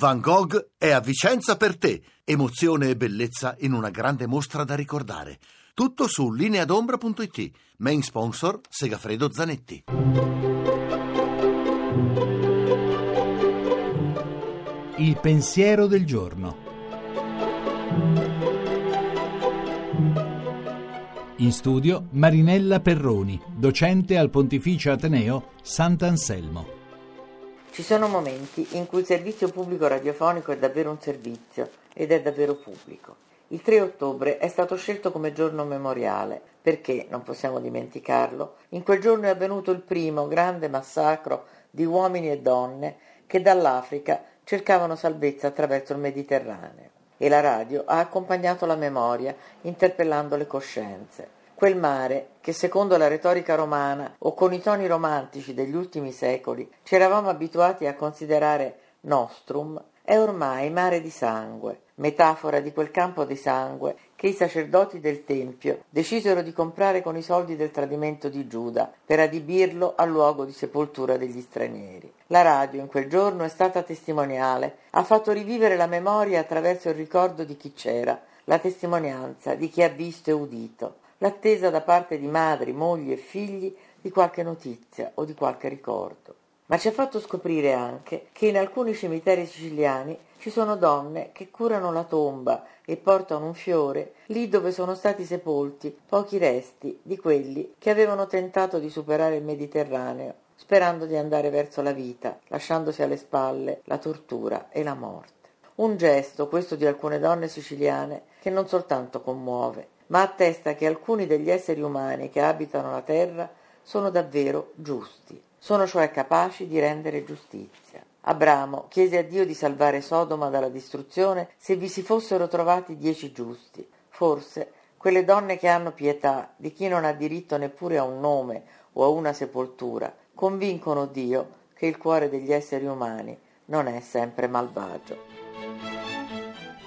Van Gogh è a Vicenza per te. Emozione e bellezza in una grande mostra da ricordare. Tutto su lineadombra.it. Main sponsor Segafredo Zanetti. Il pensiero del giorno. In studio Marinella Perroni, docente al Pontificio Ateneo Sant'Anselmo. Ci sono momenti in cui il servizio pubblico radiofonico è davvero un servizio ed è davvero pubblico. Il 3 ottobre è stato scelto come giorno memoriale perché, non possiamo dimenticarlo, in quel giorno è avvenuto il primo grande massacro di uomini e donne che dall'Africa cercavano salvezza attraverso il Mediterraneo. E la radio ha accompagnato la memoria, interpellando le coscienze. Quel mare che secondo la retorica romana o con i toni romantici degli ultimi secoli ci eravamo abituati a considerare nostrum, è ormai mare di sangue, metafora di quel campo di sangue che i sacerdoti del Tempio decisero di comprare con i soldi del tradimento di Giuda per adibirlo al luogo di sepoltura degli stranieri. La radio in quel giorno è stata testimoniale, ha fatto rivivere la memoria attraverso il ricordo di chi c'era, la testimonianza di chi ha visto e udito l'attesa da parte di madri, mogli e figli di qualche notizia o di qualche ricordo. Ma ci ha fatto scoprire anche che in alcuni cimiteri siciliani ci sono donne che curano la tomba e portano un fiore lì dove sono stati sepolti pochi resti di quelli che avevano tentato di superare il Mediterraneo, sperando di andare verso la vita, lasciandosi alle spalle la tortura e la morte. Un gesto, questo di alcune donne siciliane, che non soltanto commuove, ma attesta che alcuni degli esseri umani che abitano la terra sono davvero giusti, sono cioè capaci di rendere giustizia. Abramo chiese a Dio di salvare Sodoma dalla distruzione se vi si fossero trovati dieci giusti. Forse quelle donne che hanno pietà di chi non ha diritto neppure a un nome o a una sepoltura convincono Dio che il cuore degli esseri umani non è sempre malvagio.